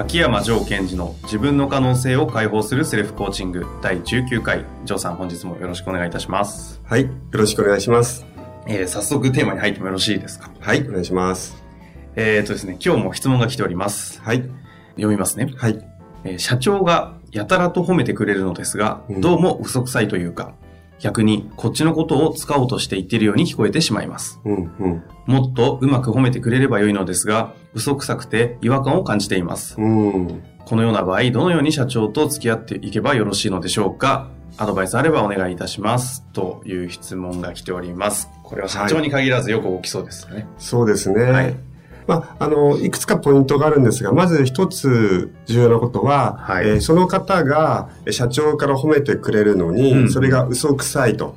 秋山城賢治の自分の可能性を解放するセルフコーチング第19回。城さん、本日もよろしくお願いいたします。はい。よろしくお願いします。えー、早速テーマに入ってもよろしいですか？はい。お願いします。えーとですね、今日も質問が来ております。はい。読みますね。はい。えー社長がやたらと褒めてくれるのですが、うんどうも嘘くさいというか、逆にこっちのことを使おうとして言っているように聞こえてしまいます。うん、うん。もっとうまく褒めてくれればよいのですが、嘘くさくて違和感を感じています。うん。このような場合、どのように社長と付き合っていけばよろしいのでしょうか？アドバイスあればお願いいたします。という質問が来ております。これは社長に限らずよく起きそうですね。そうですね。はいまあ、あの、いくつかポイントがあるんですが、まず一つ重要なことは、はいえーその方がえー社長から褒めてくれるのに、うんそれが嘘くさいと。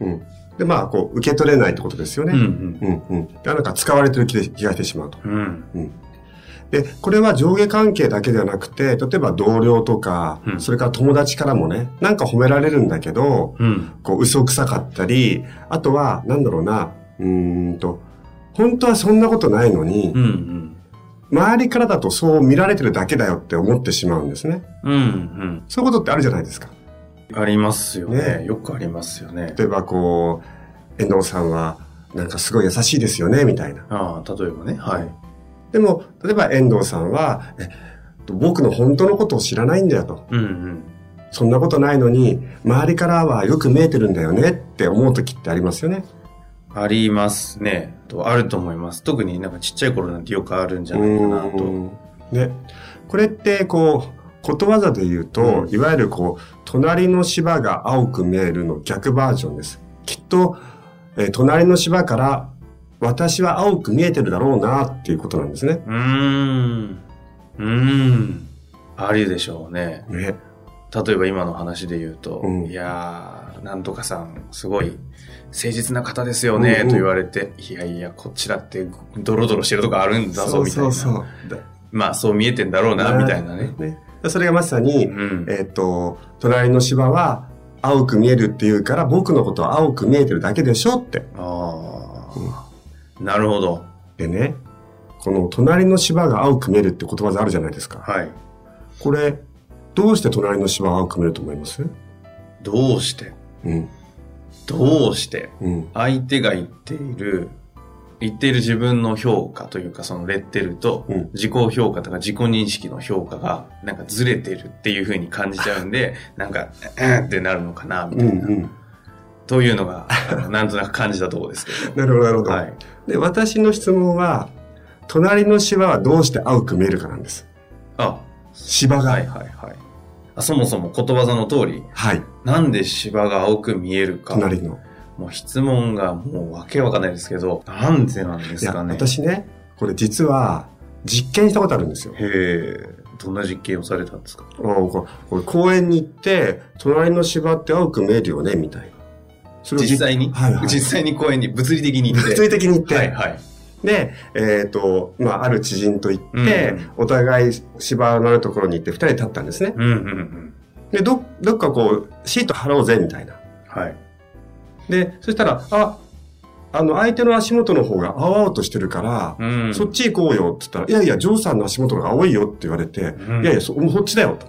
うん。で、まあ、こう、受け取れないってことですよね。うんうん、うん。でなんか使われてる気がしてしまうと。うん。うん。で、これは上下関係だけではなくて、例えば同僚とか、うんそれから友達からもね、なんか褒められるんだけど、うん。こう嘘くさかったり、あとは、なんだろうな、うーんと、本当はそんなことないのに、うん。周りからだとそう見られてるだけだよって思ってしまうんですね。うん。うん。そういうことってあるじゃないですか。ありますよね。ねよくありますよね。例えばこう、遠藤さんは、なんかすごい優しいですよね、みたいな。ああ、例えばね。はい。でも、例えば遠藤さんは、え僕の本当のことを知らないんだよと。うんうん。そんなことないのに、周りからはよく見えてるんだよねって思う時ってありますよね。ありますね。と、あると思います。特になんかちっちゃい頃なんてよくあるんじゃないかなと。うんね。これって、こう、ことわざで言うと、うんいわゆるこう、隣の芝が青く見えるの逆バージョンです。きっと、えー隣の芝から、私は青く見えてるだろうなっていうことなんですね。うーん。うーん。ありでしょうね。ね。例えば今の話で言うと、うんいやー、なんとかさん、すごい誠実な方ですよね、うんうんと言われて、いやいや、こっちだってドロドロしてるとこあるんだぞ、みたいな。そうそうそう。だまあ、そう見えてんだろうな、みたいなね。ね。それがまさに、うん。えっ、と、隣の芝は青く見えるっていうから、僕のことは青く見えてるだけでしょって。ああ、なるほど。でね、この隣の芝が青く見えるってことわざあるじゃないですか。はい。これ、どうして隣の芝は青く見えると思います？どうして？うん。どうしてうん。相手が言っている、言っている自分の評価というか、そのレッテルとうん、自己評価とか自己認識の評価が、なんかずれてるっていう風に感じちゃうんで、なんか、うんってなるのかな、みうんたいな。うん。というのが、なんとなく感じたところですけど。なるほど、なるほど。はい。で、私の質問は、隣の芝はどうして青く見えるかなんです。あ、芝が。はいはいはい。あそもそもことわざの通り、はい。なんで芝が青く見えるか。隣の。もう質問がもうわけわかんないですけど、なんでなんですかね。私ね、これ実は実験したことあるんですよ。へえ、どんな実験をされたんですか？あのここれ公園に行って、隣の芝って青く見えるよね、みたいな。それを実際に、はいはい。実際に公園に物理的に行って。物理的に行って、はいはい。で、えっ、と、まあ、ある知人と行って、うんお互い芝のあるところに行って二人で立ったんですね。うんうんうん。で、ど、どっかこう、シート貼ろうぜ、みたいな。はい。で、そしたら、あ、あの、相手の足元の方が青々としてるから、うん。そっち行こうよって言ったら、いやいや、ジョーさんの足元の方が青いよって言われて、うんいやいや、そ、もうそっちだよと。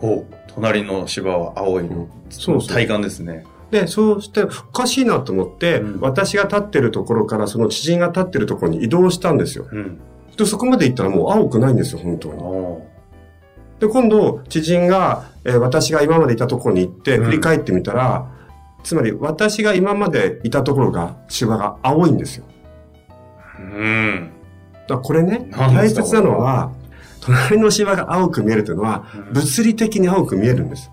ほう。隣の芝は青いの。そうそう体感ですね。で、そうして、おかしいなと思って、うん私が立ってるところからその知人が立ってるところに移動したんですよ。うん。で、そこまで行ったらもう青くないんですよ、本当に。おで、今度、知人が、えー私が今までいたところに行って、うん振り返ってみたら、つまり私が今までいたところが、芝が青いんですよ。うん。だこれね、大切なのは、隣の芝が青く見えるというのは、うん物理的に青く見えるんです。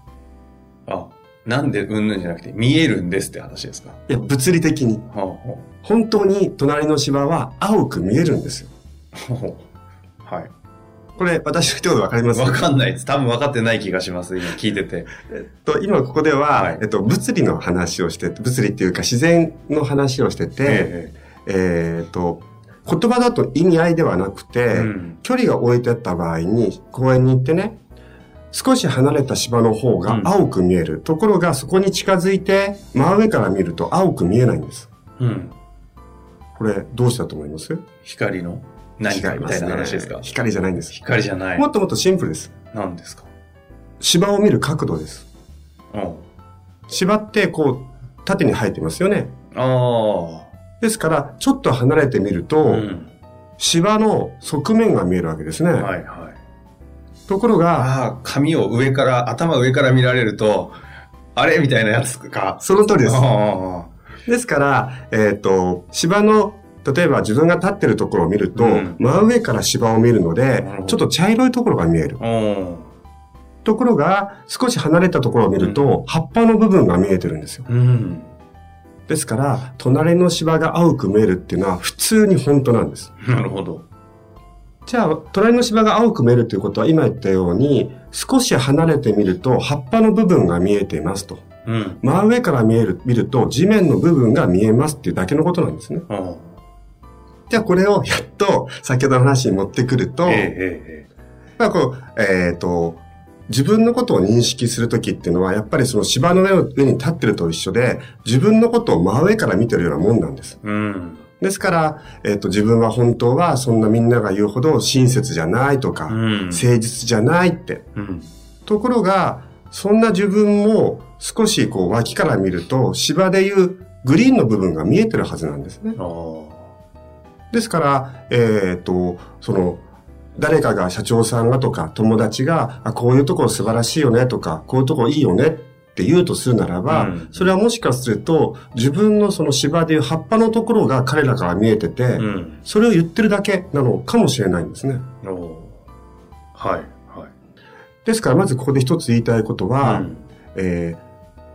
あ、なんでうんぬんじゃなくて、見えるんですって話ですか？いや、物理的に。ほうほ本当に隣の芝は青く見えるんですよ。はい。これ、私の言ってことわかります？わかんないです。多分分かってない気がします。今聞いてて。えっと、今ここでは、はいえっと、物理の話をして、物理っていうか自然の話をしてて、ええーっと、言葉だと意味合いではなくて、えうん。距離が置いてあった場合に、公園に行ってね、少し離れた芝の方が青く見える。ところが、そこに近づいて、真上から見ると青く見えないんです。うん。これ、どうしたと思います？光の何かみたいな話ですか？ね光じゃないんです。光じゃない。もっともっとシンプルです。何ですか？芝を見る角度です。うん。芝って、こう、縦に生えてますよね。あですから、ちょっと離れてみるあ。と、うん。芝の側面が見えるわけですね。はいはい。ところが、ああ、髪を上から、頭上から見られると、あれみたいなやつか。その通りです。あですから、えっ、と、芝の、例えば自分が立ってるところを見ると、うん真上から芝を見るのでちょっと茶色いところが見える。ところが、少し離れたところを見ると、葉っぱの部分が見えてるんですよ。うん。ですから、隣の芝が青く見えるっていうのは普通に本当なんです。なるほど。じゃあ、隣の芝が青く見えるということは、今言ったように、少し離れてみると、葉っぱの部分が見えていますと。うん。真上から見える、見ると、地面の部分が見えますっていうだけのことなんですね。あじゃあ、これをやっと、先ほどの話に持ってくると、あ。えええまあ、こう、えっ、と、自分のことを認識するときっていうのは、やっぱりその芝の上上に立ってると一緒で、自分のことを真上から見てるようなもんなんです。えうん。ですから、えっ、と、自分は本当はそんなみんなが言うほど親切じゃないとか、うん。誠実じゃないって。うん。ところが、そんな自分も少しこう脇から見ると、芝でいうグリーンの部分が見えてるはずなんですね。ですから、えっ、と、その、誰かが社長さんがとか友達が、あこういうところ素晴らしいよねとか、こういうところいいよねって言うとするならば、うんそれはもしかすると、自分のその芝でいう葉っぱのところが彼らから見えてて、うん。それを言ってるだけなのかもしれないんですね。はい。はい。ですから、まずここで一つ言いたいことは、うんえー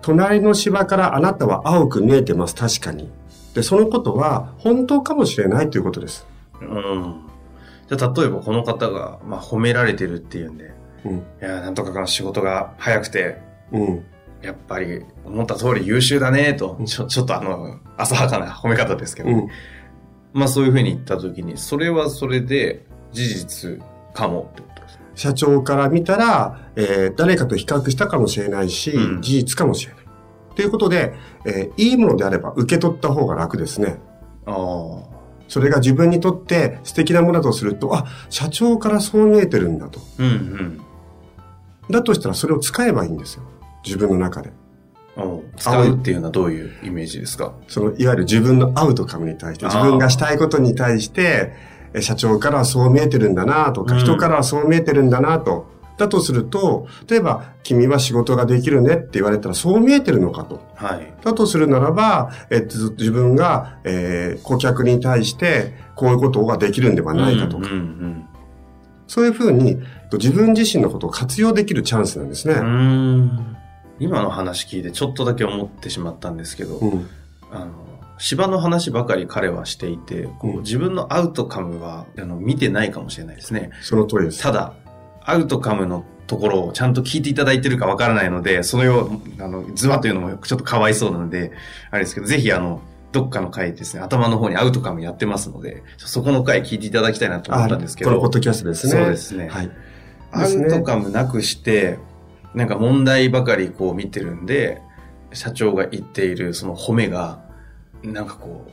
隣の芝からあなたは青く見えてます、確かに。で、そのことは本当かもしれないということです。うん。じゃあ、例えばこの方が、まあ、褒められてるっていうんで、うん。いや、なんとかが仕事が早くて、うん。やっぱり思った通り優秀だねとう、んちょ、ちょっとあの、浅はかな褒め方ですけど、うん。まあそういうふうに言ったときに、それはそれで事実かもってことですね。社長から見たら、えー誰かと比較したかもしれないし、うん事実かもしれない。ということで、えーいいものであれば受け取った方が楽ですね。ああ。それが自分にとって素敵なものだとすると、あ、社長からそう見えてるんだと。うんうん。だとしたらそれを使えばいいんですよ。自分の中で。おう使うっていうのはどういうイメージですか？その、いわゆる自分のアウトカムに対して、自分がしたいことに対して、え社長からはそう見えてるんだなとか、うん人からはそう見えてるんだなと。だとすると、例えば、君は仕事ができるねって言われたら、そう見えてるのかと。はい。だとするならば、えっと、自分が、えー顧客に対して、こういうことができるんではないかとか、うんうんそういうふうに、自分自身のことを活用できるチャンスなんですね。今の話聞いてちょっとだけ思ってしまったんですけど、うん。あの、芝の話ばかり彼はしていて、自分のアウトカムはあの見てないかもしれないですね。その通りです。ただ、アウトカムのところをちゃんと聞いていただいてるかわからないので、そのよう、あの、ズバというのもちょっとかわいそうなので、あれですけど、ぜひあの、どっかの回ですね、頭の方にアウトカムやってますので、そこの回聞いていただきたいなと思ったんですけど。このポッドキャストですね。そうですね。はい。アウトカムなくして、なんか問題ばかりこう見てるんで、社長が言っているその褒めが、なんかこう、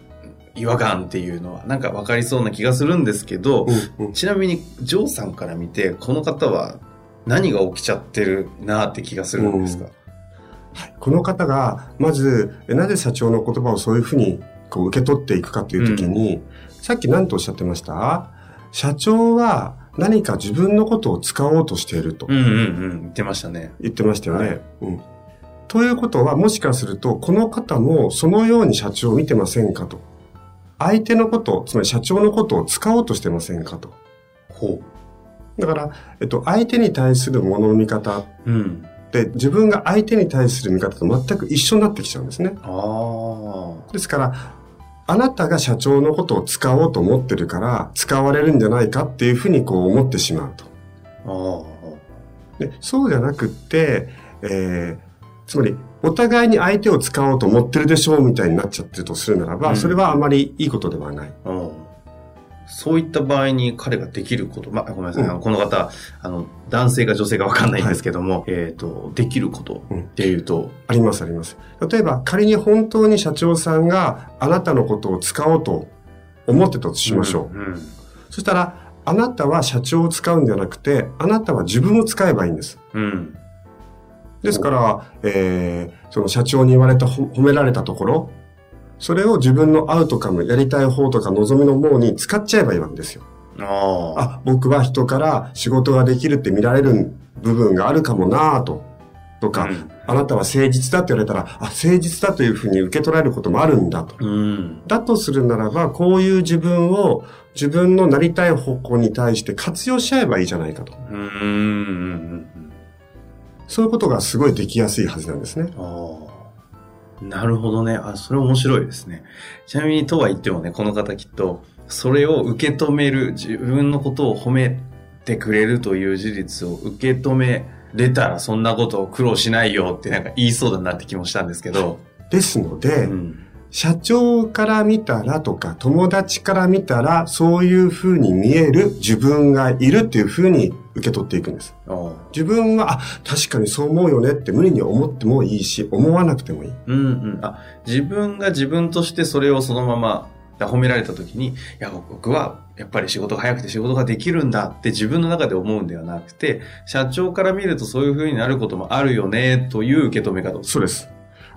違和感っていうのはなんかわかりそうな気がするんですけど、うんうん。ちなみに、ジョーさんから見て、この方は何が起きちゃってるなって気がするんですか、この方が、まず、えなぜ社長の言葉をそういうふうにこう受け取っていくかというときに、さっき何とおっしゃってました？社長は何か自分のことを使おうとしているとうん、うんうん言ってましたね。言ってましたよね。はいうん。ということは、もしかすると、この方もそのように社長を見てませんかと。相手のこと、つまり社長のことを使おうとしてませんかと。ほだから、えっと、相手に対するものの見方うん。って、自分が相手に対する見方と全く一緒になってきちゃうんですね。ああ。ですから、あなたが社長のことを使おうと思ってるから、使われるんじゃないかっていうふうにこう思ってしまうと。ああ。でそうじゃなくって、えーつまり、お互いに相手を使おうと思ってるでしょうみたいになっちゃってるとするならば、うんそれはあまりいいことではない。うんそういった場合に彼ができること、まあ、ごめんなさい、うんこの方、あの、男性か女性かわかんないんですけども、えっ、と、できることっていうと、ありますあります。例えば、仮に本当に社長さんがあなたのことを使おうと思ってたとしましょう。うん。そしたら、あなたは社長を使うんじゃなくて、あなたは自分を使えばいいんです。うん。ですから、えー、その社長に言われた、ほ褒められたところ、それを自分のアウトカム、やりたい方とか望みのものに使っちゃえばいいわけですよ。ああ。あ、僕は人から仕事ができるって見られる部分があるかもなぁと。とか、うんあなたは誠実だって言われたら、あ、誠実だというふうに受け取られることもあるんだと。うん。だとするならば、こういう自分を自分のなりたい方向に対して活用しちゃえばいいじゃないかと。うん。うん。そういうことがすごいできやすいはずなんですね。ああ。なるほどね。あ、それ面白いですね。ちなみにとは言ってもね、この方きっと、それを受け止める、自分のことを褒めてくれるという事実を受け止めれたら、そんなことを苦労しないよってなんか言いそうだなって気もしたんですけど。ですので、うん。社長から見たらとか、友達から見たら、そういうふうに見える自分がいるっていうふうに受け取っていくんです。自分は、あ、確かにそう思うよねって無理に思ってもいいし、思わなくてもいい。うんうん。あ、自分が自分としてそれをそのまま褒められた時に、いや、僕はやっぱり仕事が早くて仕事ができるんだって自分の中で思うんではなくて、社長から見るとそういう風になることもあるよねという受け止め方。そうです。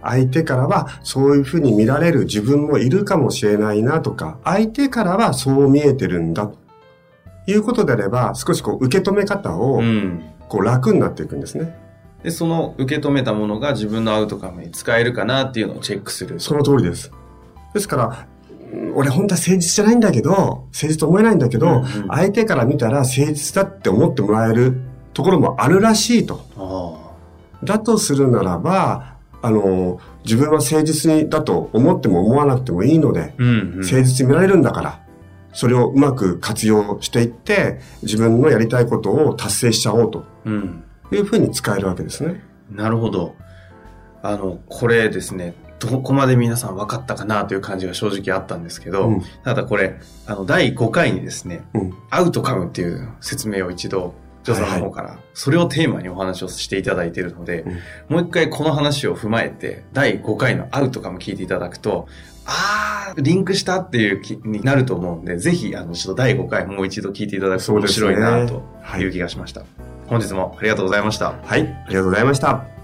相手からはそういうふうに見られる自分もいるかもしれないなとか、相手からはそう見えてるんだということであれば、少しこう受け止め方をうん。こう楽になっていくんですね。で、その受け止めたものが自分のアウトカムに使えるかなっていうのをチェックする。その通りです。ですから、うん俺本当は誠実じゃないんだけど、誠実と思えないんだけど、うんうん相手から見たら誠実だって思ってもらえるところもあるらしいと。あだとするならば、あの、自分は誠実にだと思っても思わなくてもいいので、あ。うん、うん。誠実に見られるんだから、それをうまく活用していって、自分のやりたいことを達成しちゃおうとうん。いうふうに使えるわけですね。なるほど。あの、これですね、どこまで皆さん分かったかなという感じが正直あったんですけど、うんただこれ、あの、第5回にですね、うんアウトカムっていう説明を一度、ジョさんの方から、それをテーマにお話をしていただいているので、もう一回この話を踏まえて、第5回のアウトカム聞いていただくと、あー、リンクしたっていう気になると思うんで、ぜひ、あの、ちょっと第5回もう一度聞いていただくと面白いなとはいいう気がしました。本日もありがとうございました。はい、ありがとうございました。